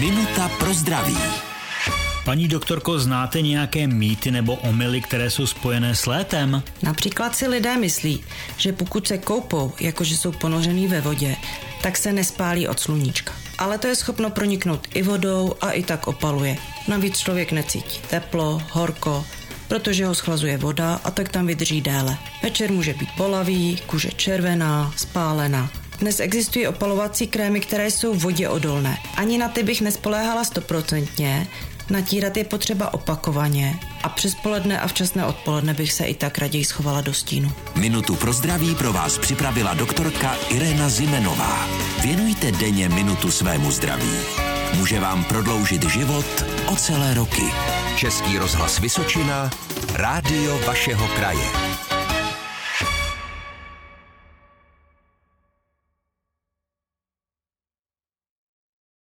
Minuta pro zdraví. Paní doktorko, znáte nějaké mýty nebo omily, které jsou spojené s létem? Například si lidé myslí, že pokud se koupou, jakože jsou ponořený ve vodě, tak se nespálí od sluníčka. Ale to je schopno proniknout i vodou a i tak opaluje. Navíc člověk necítí teplo, horko, protože ho schlazuje voda a tak tam vydrží déle. Večer může být bolavý, kůže červená, spálená. Dnes existují opalovací krémy, které jsou vodě odolné. Ani na ty bych nespoléhala stoprocentně, natírat je potřeba opakovaně a přes poledne a včasné odpoledne bych se i tak raději schovala do stínu. Minutu pro zdraví pro vás připravila doktorka Irena Zimenová. Věnujte denně minutu svému zdraví. Může vám prodloužit život o celé roky. Český rozhlas Vysočina, rádio vašeho kraje.